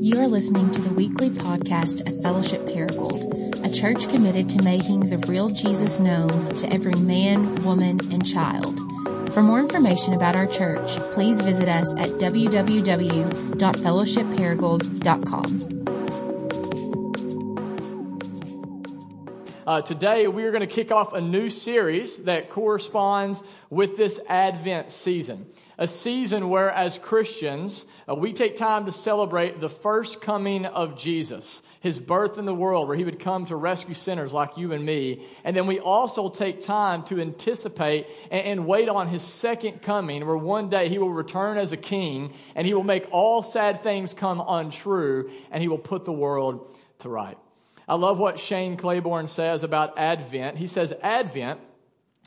You are listening to the weekly podcast of Fellowship Paragould, a church committed to making the real Jesus known to every man, woman, and child. For more information about our church, please visit us at www.fellowshipparagould.com. Uh, today, we are going to kick off a new series that corresponds with this Advent season. A season where, as Christians, uh, we take time to celebrate the first coming of Jesus, his birth in the world, where he would come to rescue sinners like you and me. And then we also take time to anticipate and, and wait on his second coming, where one day he will return as a king and he will make all sad things come untrue and he will put the world to right. I love what Shane Claiborne says about Advent. He says, Advent,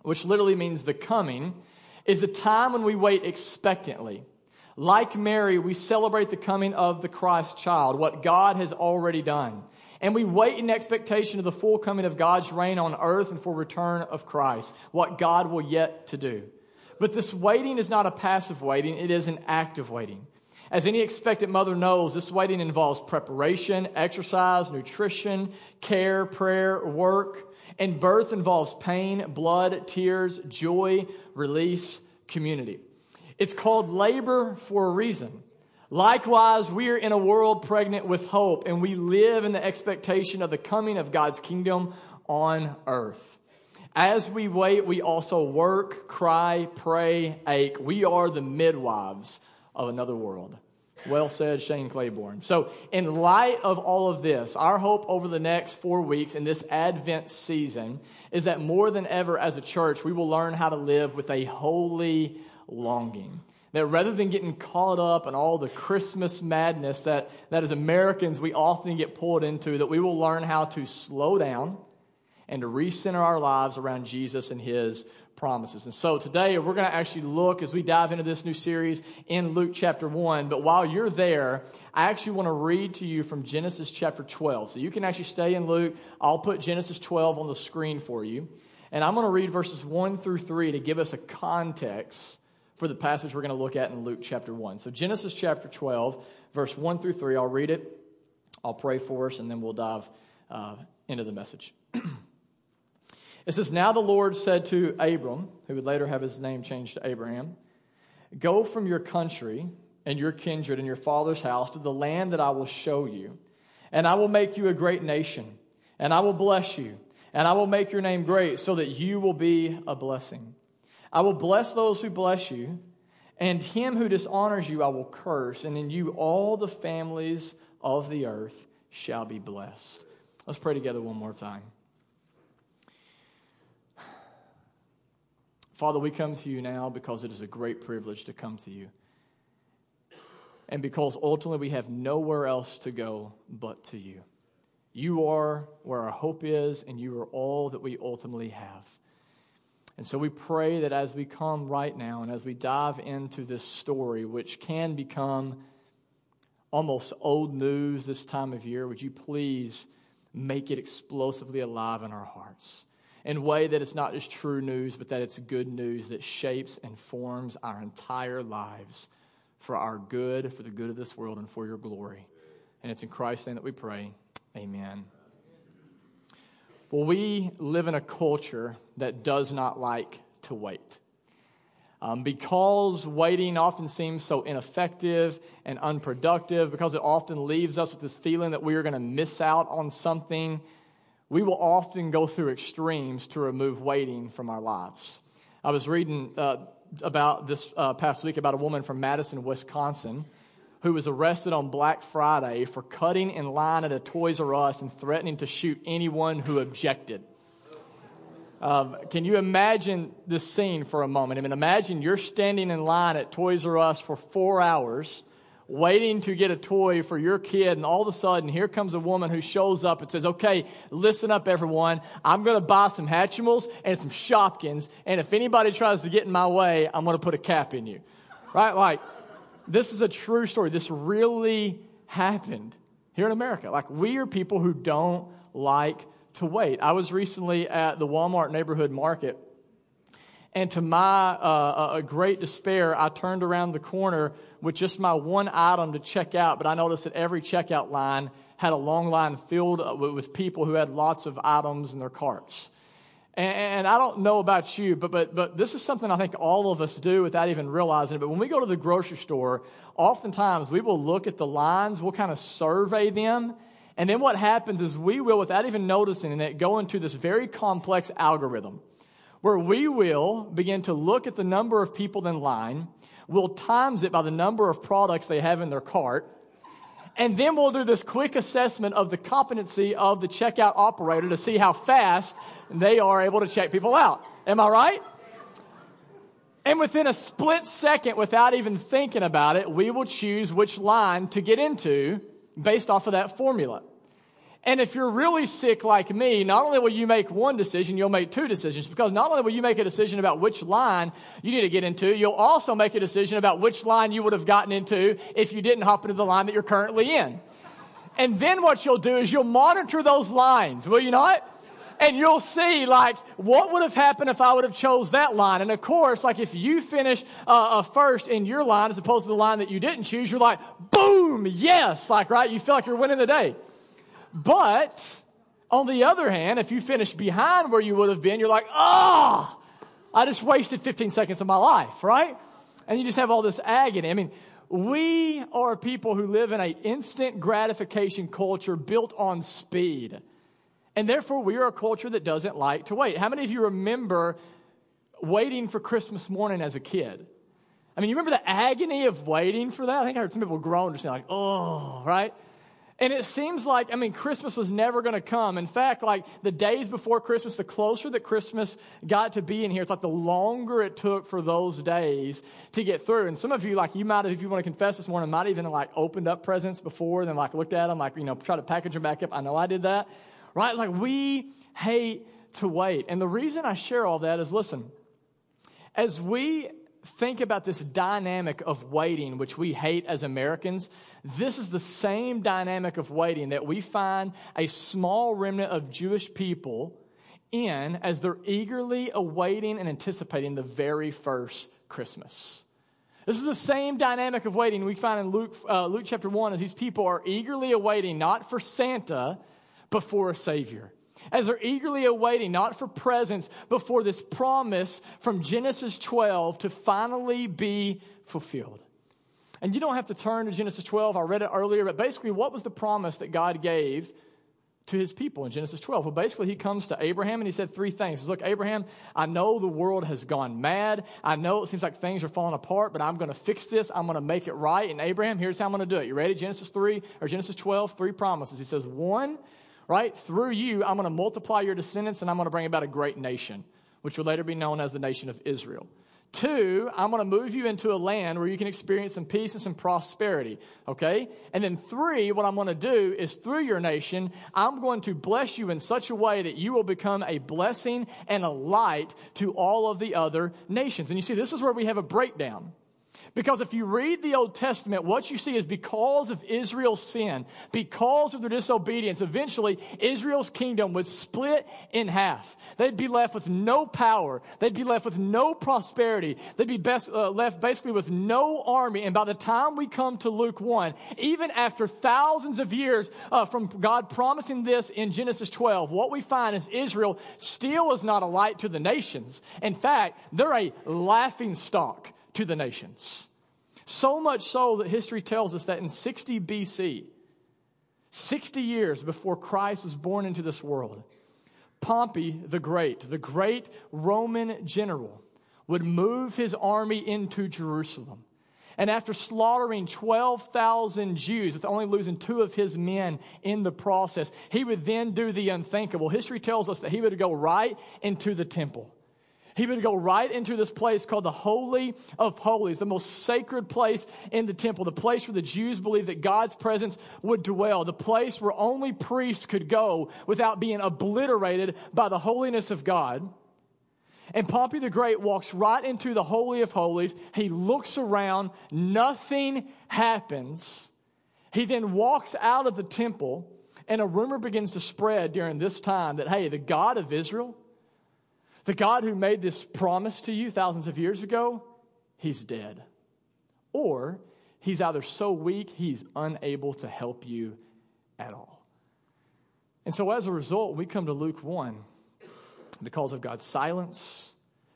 which literally means the coming, is a time when we wait expectantly. Like Mary, we celebrate the coming of the Christ child, what God has already done. And we wait in expectation of the full coming of God's reign on earth and for return of Christ, what God will yet to do. But this waiting is not a passive waiting, it is an active waiting. As any expectant mother knows, this waiting involves preparation, exercise, nutrition, care, prayer, work. And birth involves pain, blood, tears, joy, release, community. It's called labor for a reason. Likewise, we are in a world pregnant with hope, and we live in the expectation of the coming of God's kingdom on earth. As we wait, we also work, cry, pray, ache. We are the midwives of another world. Well said, Shane Claiborne. So, in light of all of this, our hope over the next four weeks in this Advent season is that more than ever as a church, we will learn how to live with a holy longing. That rather than getting caught up in all the Christmas madness that, that as Americans we often get pulled into, that we will learn how to slow down and to recenter our lives around Jesus and His promises. And so today we're going to actually look as we dive into this new series in Luke chapter 1. But while you're there, I actually want to read to you from Genesis chapter 12. So you can actually stay in Luke. I'll put Genesis 12 on the screen for you. And I'm going to read verses 1 through 3 to give us a context for the passage we're going to look at in Luke chapter 1. So Genesis chapter 12, verse 1 through 3. I'll read it. I'll pray for us, and then we'll dive uh, into the message. It says, Now the Lord said to Abram, who would later have his name changed to Abraham, Go from your country and your kindred and your father's house to the land that I will show you, and I will make you a great nation, and I will bless you, and I will make your name great, so that you will be a blessing. I will bless those who bless you, and him who dishonors you I will curse, and in you all the families of the earth shall be blessed. Let's pray together one more time. Father, we come to you now because it is a great privilege to come to you. And because ultimately we have nowhere else to go but to you. You are where our hope is, and you are all that we ultimately have. And so we pray that as we come right now and as we dive into this story, which can become almost old news this time of year, would you please make it explosively alive in our hearts? In a way that it's not just true news, but that it's good news that shapes and forms our entire lives for our good, for the good of this world, and for your glory. And it's in Christ's name that we pray. Amen. Well, we live in a culture that does not like to wait. Um, because waiting often seems so ineffective and unproductive, because it often leaves us with this feeling that we are going to miss out on something we will often go through extremes to remove waiting from our lives. I was reading uh, about this uh, past week about a woman from Madison, Wisconsin, who was arrested on Black Friday for cutting in line at a Toys R Us and threatening to shoot anyone who objected. Um, can you imagine this scene for a moment? I mean, imagine you're standing in line at Toys R Us for four hours waiting to get a toy for your kid, and all of a sudden, here comes a woman who shows up and says, Okay, listen up, everyone. I'm going to buy some Hatchimals and some Shopkins, and if anybody tries to get in my way, I'm going to put a cap in you. Right? Like, this is a true story. This really happened here in America. Like, we are people who don't like to wait. I was recently at the Walmart neighborhood market And to my uh, great despair, I turned around the corner with just my one item to check out. But I noticed that every checkout line had a long line filled with people who had lots of items in their carts. And, and I don't know about you, but, but, but this is something I think all of us do without even realizing it. But when we go to the grocery store, oftentimes we will look at the lines, we'll kind of survey them. And then what happens is we will, without even noticing it, go into this very complex algorithm where we will begin to look at the number of people in line, we'll times it by the number of products they have in their cart, and then we'll do this quick assessment of the competency of the checkout operator to see how fast they are able to check people out. Am I right? And within a split second, without even thinking about it, we will choose which line to get into based off of that formula. And if you're really sick like me, not only will you make one decision, you'll make two decisions because not only will you make a decision about which line you need to get into, you'll also make a decision about which line you would have gotten into if you didn't hop into the line that you're currently in. And then what you'll do is you'll monitor those lines, will you not? and you'll see like what would have happened if I would have chose that line. And of course, like if you finish uh, first in your line as opposed to the line that you didn't choose, you're like, boom, yes, like right, you feel like you're winning the day. But on the other hand, if you finish behind where you would have been, you're like, oh, I just wasted 15 seconds of my life, right? And you just have all this agony. I mean, we are people who live in an instant gratification culture built on speed. And therefore, we are a culture that doesn't like to wait. How many of you remember waiting for Christmas morning as a kid? I mean, you remember the agony of waiting for that? I think I heard some people groan, just like, oh, right? And it seems like, I mean, Christmas was never going to come. In fact, like the days before Christmas, the closer that Christmas got to be in here, it's like the longer it took for those days to get through. And some of you, like, you might have, if you want to confess this morning, might even like opened up presents before, then like looked at them, like, you know, try to package them back up. I know I did that, right? Like, we hate to wait. And the reason I share all that is listen, as we think about this dynamic of waiting, which we hate as Americans, this is the same dynamic of waiting that we find a small remnant of Jewish people in as they're eagerly awaiting and anticipating the very first Christmas. This is the same dynamic of waiting we find in Luke, uh, Luke chapter 1 as these people are eagerly awaiting not for Santa, but for a Savior as they're eagerly awaiting, not for presents, but for this promise from Genesis 12 to finally be fulfilled. And you don't have to turn to Genesis 12. I read it earlier, but basically, what was the promise that God gave to his people in Genesis 12? Well, basically, he comes to Abraham and he said three things. He says, Look, Abraham, I know the world has gone mad. I know it seems like things are falling apart, but I'm going to fix this. I'm going to make it right. And Abraham, here's how I'm going to do it. You ready? Genesis 3 or Genesis 12, three promises. He says, One, right? Through you, I'm going to multiply your descendants and I'm going to bring about a great nation, which will later be known as the nation of Israel. Two, I'm going to move you into a land where you can experience some peace and some prosperity. Okay? And then three, what I'm going to do is through your nation, I'm going to bless you in such a way that you will become a blessing and a light to all of the other nations. And you see, this is where we have a breakdown. Because if you read the Old Testament, what you see is because of Israel's sin, because of their disobedience, eventually Israel's kingdom would split in half. They'd be left with no power. They'd be left with no prosperity. They'd be best, uh, left basically with no army. And by the time we come to Luke 1, even after thousands of years uh, from God promising this in Genesis 12, what we find is Israel still is not a light to the nations. In fact, they're a laughing stock to the nations. So much so that history tells us that in 60 BC, 60 years before Christ was born into this world, Pompey the Great, the great Roman general, would move his army into Jerusalem. And after slaughtering 12,000 Jews with only losing two of his men in the process, he would then do the unthinkable. History tells us that he would go right into the temple. He would go right into this place called the Holy of Holies, the most sacred place in the temple, the place where the Jews believed that God's presence would dwell, the place where only priests could go without being obliterated by the holiness of God. And Pompey the Great walks right into the Holy of Holies. He looks around, nothing happens. He then walks out of the temple, and a rumor begins to spread during this time that, hey, the God of Israel, The God who made this promise to you thousands of years ago, he's dead. Or he's either so weak he's unable to help you at all. And so as a result, we come to Luke 1 because of God's silence,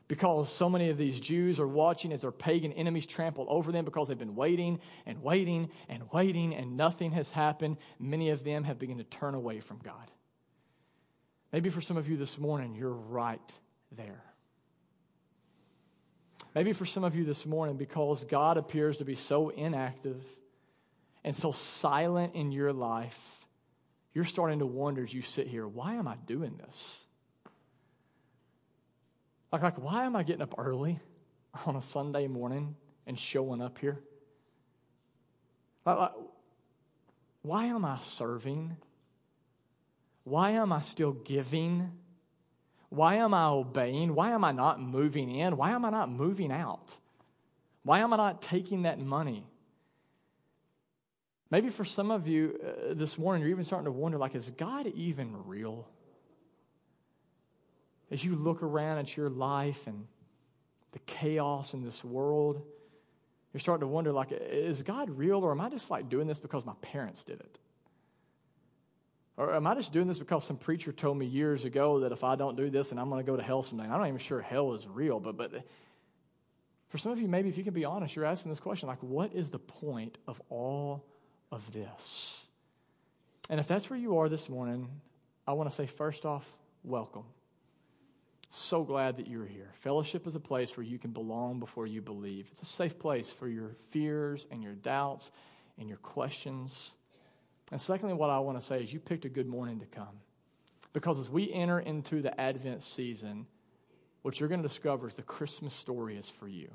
because so many of these Jews are watching as their pagan enemies trample over them because they've been waiting and waiting and waiting and nothing has happened. Many of them have begun to turn away from God. Maybe for some of you this morning, you're right there. Maybe for some of you this morning, because God appears to be so inactive and so silent in your life, you're starting to wonder as you sit here, why am I doing this? Like, like, why am I getting up early on a Sunday morning and showing up here? Like, like, why am I serving? Why am I still giving? Why am I obeying? Why am I not moving in? Why am I not moving out? Why am I not taking that money? Maybe for some of you uh, this morning, you're even starting to wonder, like, is God even real? as you look around at your life and the chaos in this world, you're starting to wonder like, is God real or am I just like doing this because my parents did it? Or am I just doing this because some preacher told me years ago that if I don't do this, then I'm going to go to hell someday? I'm not even sure hell is real, but, but for some of you, maybe if you can be honest, you're asking this question like, what is the point of all of this? And if that's where you are this morning, I want to say, first off, welcome. So glad that you're here. Fellowship is a place where you can belong before you believe. It's a safe place for your fears and your doubts and your questions. And secondly, what I want to say is you picked a good morning to come. Because as we enter into the Advent season, what you're going to discover is the Christmas story is for you.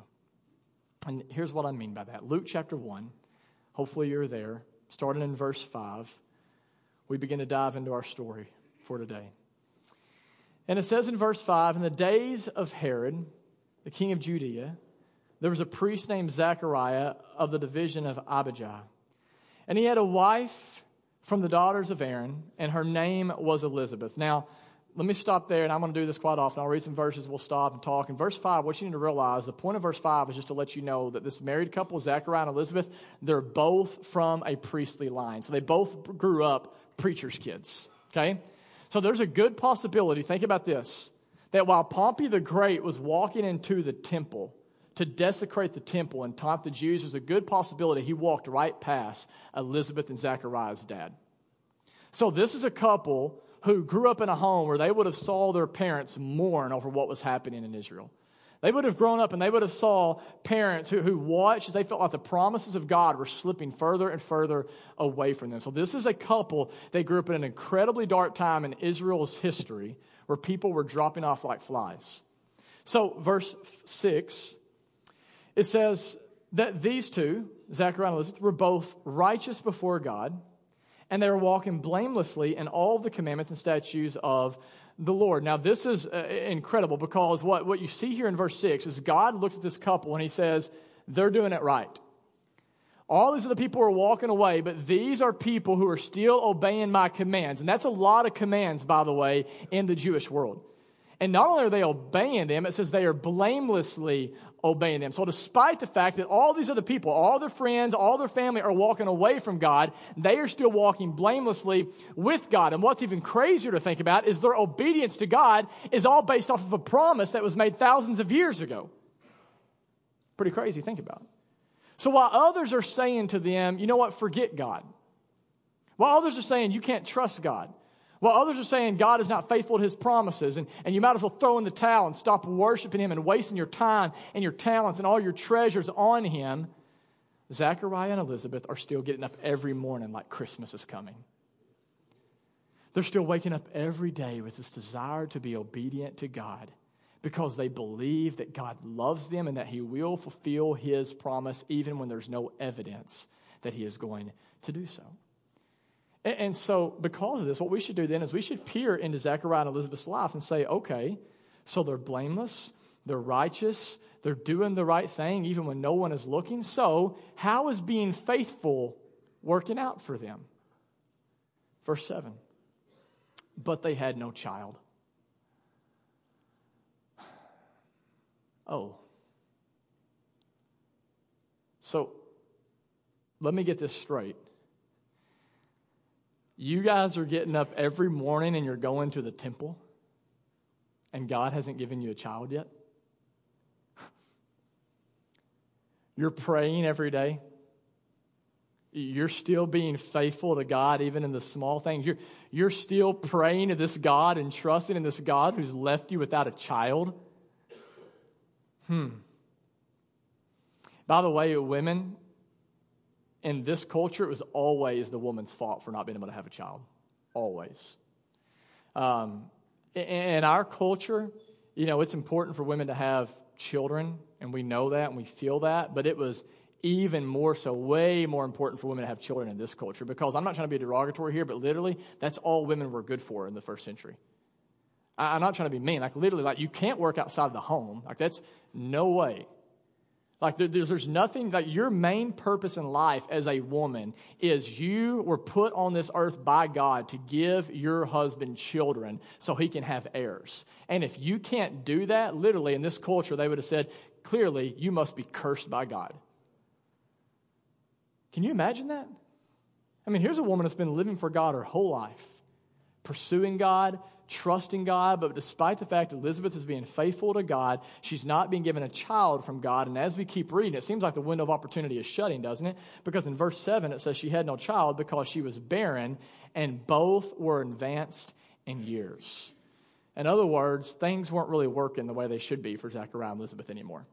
And here's what I mean by that Luke chapter 1, hopefully you're there, starting in verse 5, we begin to dive into our story for today. And it says in verse 5 In the days of Herod, the king of Judea, there was a priest named Zechariah of the division of Abijah. And he had a wife from the daughters of Aaron, and her name was Elizabeth. Now, let me stop there, and I'm going to do this quite often. I'll read some verses, we'll stop and talk. In verse 5, what you need to realize, the point of verse 5 is just to let you know that this married couple, Zechariah and Elizabeth, they're both from a priestly line. So they both grew up preacher's kids, okay? So there's a good possibility, think about this, that while Pompey the Great was walking into the temple to desecrate the temple and taunt the Jews, there's a good possibility he walked right past Elizabeth and Zachariah's dad. So this is a couple who grew up in a home where they would have saw their parents mourn over what was happening in Israel. They would have grown up and they would have saw parents who, who watched as they felt like the promises of God were slipping further and further away from them. So this is a couple that grew up in an incredibly dark time in Israel's history where people were dropping off like flies. So verse 6, it says that these two, Zachariah and Elizabeth, were both righteous before God and they were walking blamelessly in all the commandments and statutes of the Lord. Now, this is uh, incredible because what, what you see here in verse 6 is God looks at this couple and he says, they're doing it right. All these other people are walking away, but these are people who are still obeying my commands. And that's a lot of commands, by the way, in the Jewish world. And not only are they obeying them, it says they are blamelessly obeying them. So, despite the fact that all these other people, all their friends, all their family are walking away from God, they are still walking blamelessly with God. And what's even crazier to think about is their obedience to God is all based off of a promise that was made thousands of years ago. Pretty crazy, think about. So, while others are saying to them, you know what, forget God, while others are saying you can't trust God, while others are saying God is not faithful to his promises, and, and you might as well throw in the towel and stop worshiping him and wasting your time and your talents and all your treasures on him, Zachariah and Elizabeth are still getting up every morning like Christmas is coming. They're still waking up every day with this desire to be obedient to God because they believe that God loves them and that He will fulfill His promise even when there's no evidence that He is going to do so. And, so, because of this, what we should do then is we should peer into Zechariah and Elizabeth's life and say, okay, so they're blameless, they're righteous, they're doing the right thing even when no one is looking. So, how is being faithful working out for them? Verse 7 But they had no child Oh. So let me get this straight. You guys are getting up every morning and you're going to the temple, and God hasn't given you a child yet? You're praying every day. You're still being faithful to God, even in the small things. You're, you're still praying to this God and trusting in this God who's left you without a child. Hmm. By the way, women, in this culture, it was always the woman's fault for not being able to have a child. Always. Um, in our culture, you know, it's important for women to have children, and we know that and we feel that, but it was even more so, way more important for women to have children in this culture because I'm not trying to be derogatory here, but literally, that's all women were good for in the first century. I'm not trying to be mean. Like, literally, like, you can't work outside of the home. Like, that's no way. Like there's, there's nothing like your main purpose in life as a woman is you were put on this earth by God to give your husband children so he can have heirs. And if you can't do that, literally in this culture, they would have said, clearly, you must be cursed by God. Can you imagine that? I mean, here's a woman that's been living for God her whole life, pursuing God, trusting God, but despite the fact Elizabeth is being faithful to God, she's not being given a child from God. And as we keep reading, it seems like the window of opportunity is shutting, doesn't it? Because in verse 7, it says she had no child because she was barren, and both were advanced in years. In other words, things weren't really working the way they should be for Zechariah and Elizabeth anymore.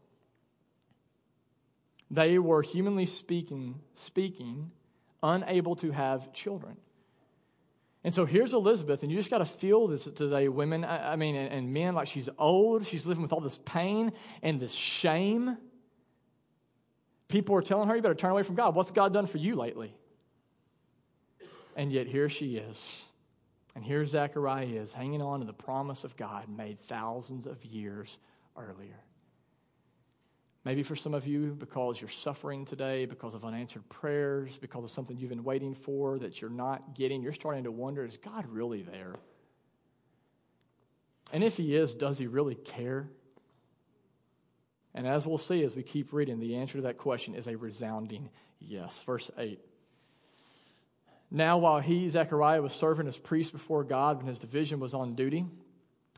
They were, humanly speaking, speaking, unable to have children. And so here's Elizabeth, and you just got to feel this today, women, I, mean, and, and men, like she's old, she's living with all this pain and this shame. People are telling her, you better turn away from God. What's God done for you lately? And yet here she is. And here Zechariah is, hanging on to the promise of God made thousands of years earlier. Maybe for some of you, because you're suffering today, because of unanswered prayers, because of something you've been waiting for that you're not getting, you're starting to wonder is God really there? And if He is, does He really care? And as we'll see as we keep reading, the answer to that question is a resounding yes. Verse 8. Now, while he, Zechariah, was serving as priest before God when his division was on duty,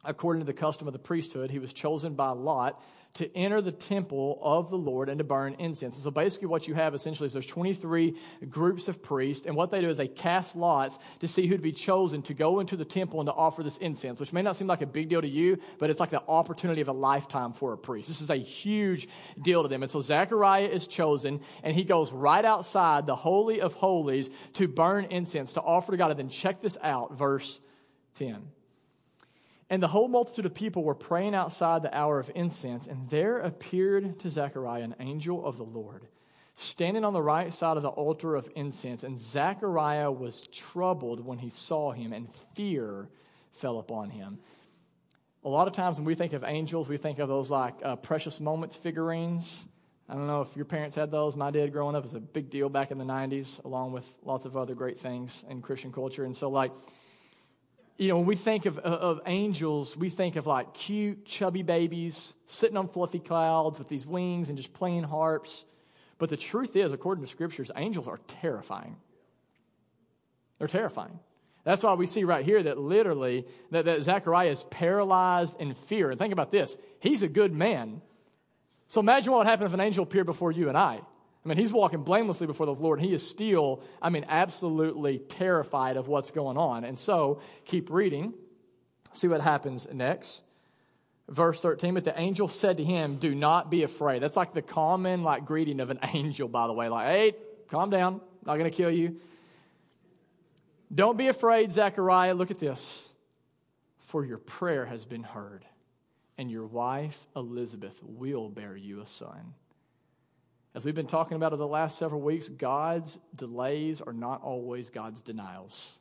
according to the custom of the priesthood, he was chosen by Lot to enter the temple of the Lord and to burn incense. And so basically, what you have essentially is there's 23 groups of priests, and what they do is they cast lots to see who'd be chosen to go into the temple and to offer this incense, which may not seem like a big deal to you, but it's like the opportunity of a lifetime for a priest. This is a huge deal to them. And so Zechariah is chosen, and he goes right outside the Holy of Holies to burn incense, to offer to God. And then check this out, verse 10. And the whole multitude of people were praying outside the hour of incense, and there appeared to Zechariah an angel of the Lord, standing on the right side of the altar of incense. And Zechariah was troubled when he saw him, and fear fell upon him. A lot of times when we think of angels, we think of those like uh, precious moments figurines. I don't know if your parents had those. My dad growing up was a big deal back in the 90s, along with lots of other great things in Christian culture. And so, like, you know, when we think of, of angels, we think of like cute, chubby babies sitting on fluffy clouds with these wings and just playing harps. But the truth is, according to scriptures, angels are terrifying. They're terrifying. That's why we see right here that literally that, that Zechariah is paralyzed in fear. And think about this. He's a good man. So imagine what would happen if an angel appeared before you and I. I mean, he's walking blamelessly before the Lord. and He is still, I mean, absolutely terrified of what's going on. And so, keep reading. See what happens next. Verse 13, but the angel said to him, Do not be afraid. That's like the common like greeting of an angel, by the way. Like, hey, calm down. Not going to kill you. Don't be afraid, Zechariah. Look at this. For your prayer has been heard, and your wife Elizabeth will bear you a son as we've been talking about over the last several weeks, God's delays are not always God's denials.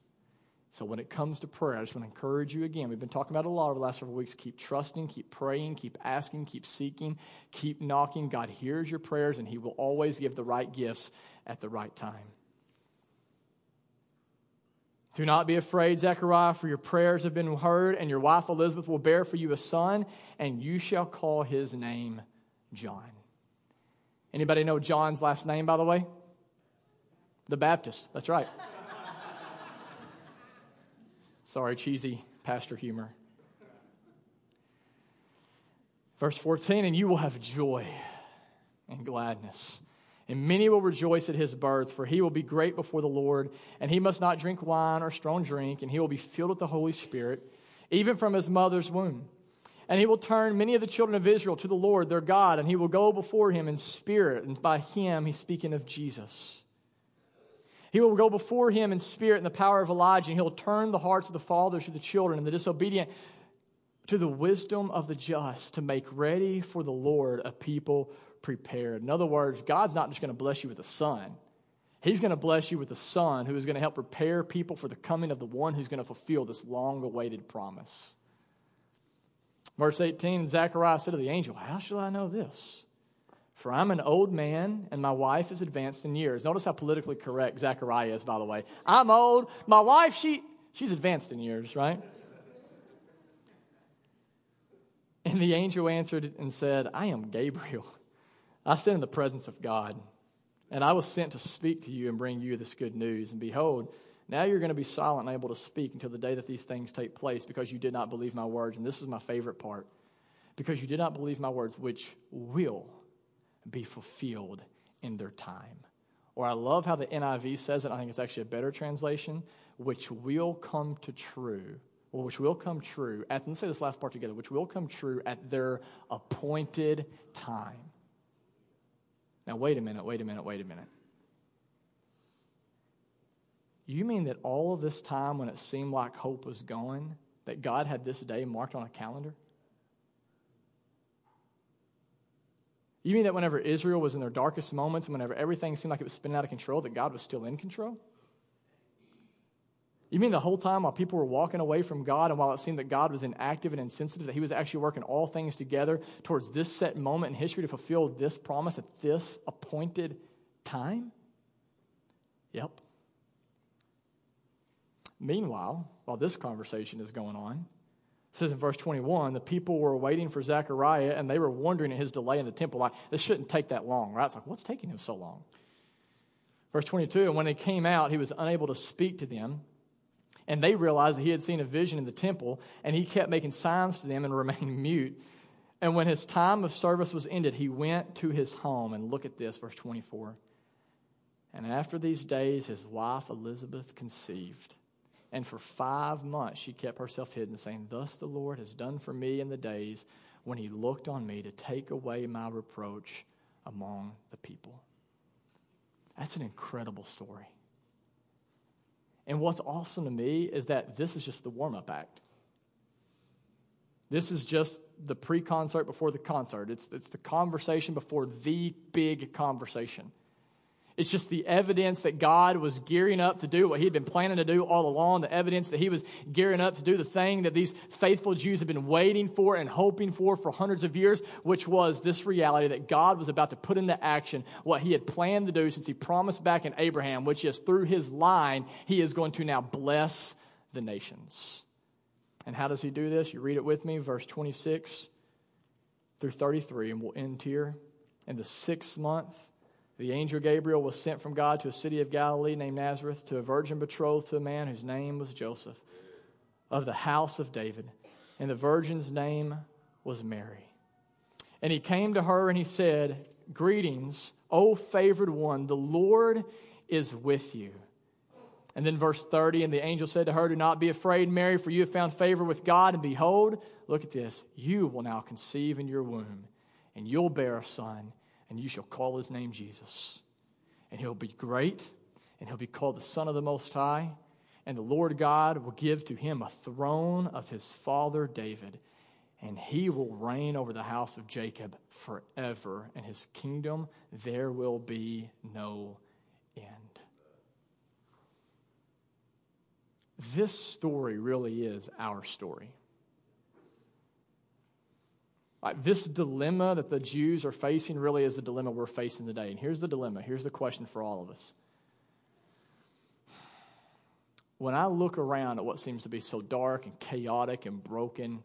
So when it comes to prayer, I just want to encourage you again. We've been talking about a lot over the last several weeks. Keep trusting, keep praying, keep asking, keep seeking, keep knocking. God hears your prayers, and He will always give the right gifts at the right time. Do not be afraid, Zechariah, for your prayers have been heard, and your wife Elizabeth will bear for you a son, and you shall call his name John. Anybody know John's last name, by the way? The Baptist. That's right. Sorry, cheesy pastor humor. Verse 14, and you will have joy and gladness. And many will rejoice at his birth, for he will be great before the Lord, and he must not drink wine or strong drink, and he will be filled with the Holy Spirit, even from his mother's womb. And he will turn many of the children of Israel to the Lord their God, and he will go before him in spirit, and by him he's speaking of Jesus. He will go before him in spirit and the power of Elijah, and he'll turn the hearts of the fathers to the children, and the disobedient to the wisdom of the just, to make ready for the Lord a people prepared. In other words, God's not just going to bless you with a son. He's going to bless you with a son who is going to help prepare people for the coming of the one who's going to fulfill this long awaited promise. Verse 18 Zechariah said to the angel, How shall I know this? For I'm an old man, and my wife is advanced in years. Notice how politically correct Zechariah is, by the way. I'm old. My wife, she, she's advanced in years, right? And the angel answered and said, I am Gabriel. I stand in the presence of God, and I was sent to speak to you and bring you this good news. And behold, now you're going to be silent and able to speak until the day that these things take place because you did not believe my words. And this is my favorite part because you did not believe my words, which will be fulfilled in their time. Or I love how the NIV says it. I think it's actually a better translation, which will come to true, or which will come true at, let's say this last part together, which will come true at their appointed time. Now, wait a minute, wait a minute, wait a minute. You mean that all of this time when it seemed like hope was gone, that God had this day marked on a calendar? You mean that whenever Israel was in their darkest moments, and whenever everything seemed like it was spinning out of control, that God was still in control? You mean the whole time while people were walking away from God and while it seemed that God was inactive and insensitive, that He was actually working all things together towards this set moment in history to fulfill this promise at this appointed time? Yep. Meanwhile, while this conversation is going on, it says in verse 21 the people were waiting for Zechariah and they were wondering at his delay in the temple. Like, this shouldn't take that long, right? It's like, what's taking him so long? Verse 22 And when he came out, he was unable to speak to them. And they realized that he had seen a vision in the temple, and he kept making signs to them and remaining mute. And when his time of service was ended, he went to his home. And look at this, verse 24. And after these days, his wife Elizabeth conceived. And for five months she kept herself hidden, saying, Thus the Lord has done for me in the days when he looked on me to take away my reproach among the people. That's an incredible story. And what's awesome to me is that this is just the warm up act. This is just the pre concert before the concert. It's, it's the conversation before the big conversation. It's just the evidence that God was gearing up to do what he had been planning to do all along, the evidence that he was gearing up to do the thing that these faithful Jews had been waiting for and hoping for for hundreds of years, which was this reality that God was about to put into action what he had planned to do since he promised back in Abraham, which is through his line, he is going to now bless the nations. And how does he do this? You read it with me, verse 26 through 33, and we'll end here. In the sixth month, the angel Gabriel was sent from God to a city of Galilee named Nazareth to a virgin betrothed to a man whose name was Joseph of the house of David. And the virgin's name was Mary. And he came to her and he said, Greetings, O favored one, the Lord is with you. And then verse 30, and the angel said to her, Do not be afraid, Mary, for you have found favor with God. And behold, look at this, you will now conceive in your womb, and you'll bear a son and you shall call his name Jesus. And he'll be great, and he'll be called the Son of the Most High. And the Lord God will give to him a throne of his father David, and he will reign over the house of Jacob forever, and his kingdom there will be no end. This story really is our story. This dilemma that the Jews are facing really is the dilemma we're facing today. And here's the dilemma. Here's the question for all of us. when I look around at what seems to be so dark and chaotic and broken,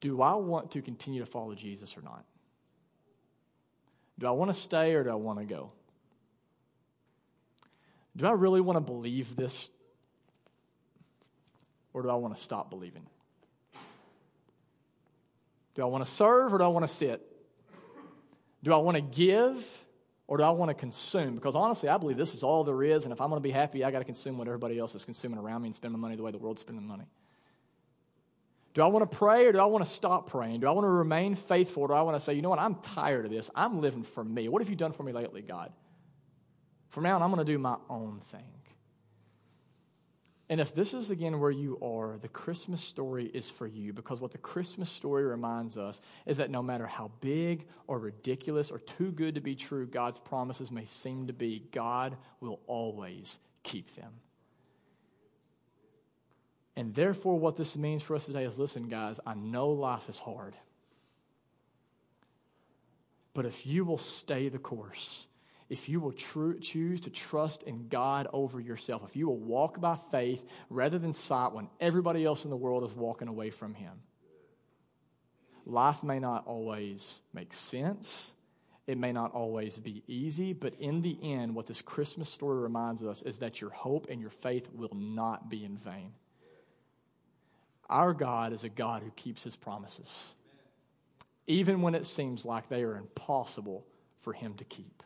do I want to continue to follow Jesus or not? Do I want to stay or do I want to go? Do I really want to believe this or do I want to stop believing? Do I want to serve or do I want to sit? Do I want to give or do I want to consume? Because honestly, I believe this is all there is, and if I'm going to be happy, I got to consume what everybody else is consuming around me and spend my money the way the world's spending money. Do I want to pray or do I want to stop praying? Do I want to remain faithful or do I want to say, you know what, I'm tired of this. I'm living for me. What have you done for me lately, God? From now on, I'm going to do my own thing. And if this is again where you are, the Christmas story is for you because what the Christmas story reminds us is that no matter how big or ridiculous or too good to be true God's promises may seem to be, God will always keep them. And therefore, what this means for us today is listen, guys, I know life is hard. But if you will stay the course, if you will choose to trust in God over yourself, if you will walk by faith rather than sight when everybody else in the world is walking away from Him. Life may not always make sense. It may not always be easy, but in the end, what this Christmas story reminds us is that your hope and your faith will not be in vain. Our God is a God who keeps his promises, even when it seems like they are impossible for him to keep.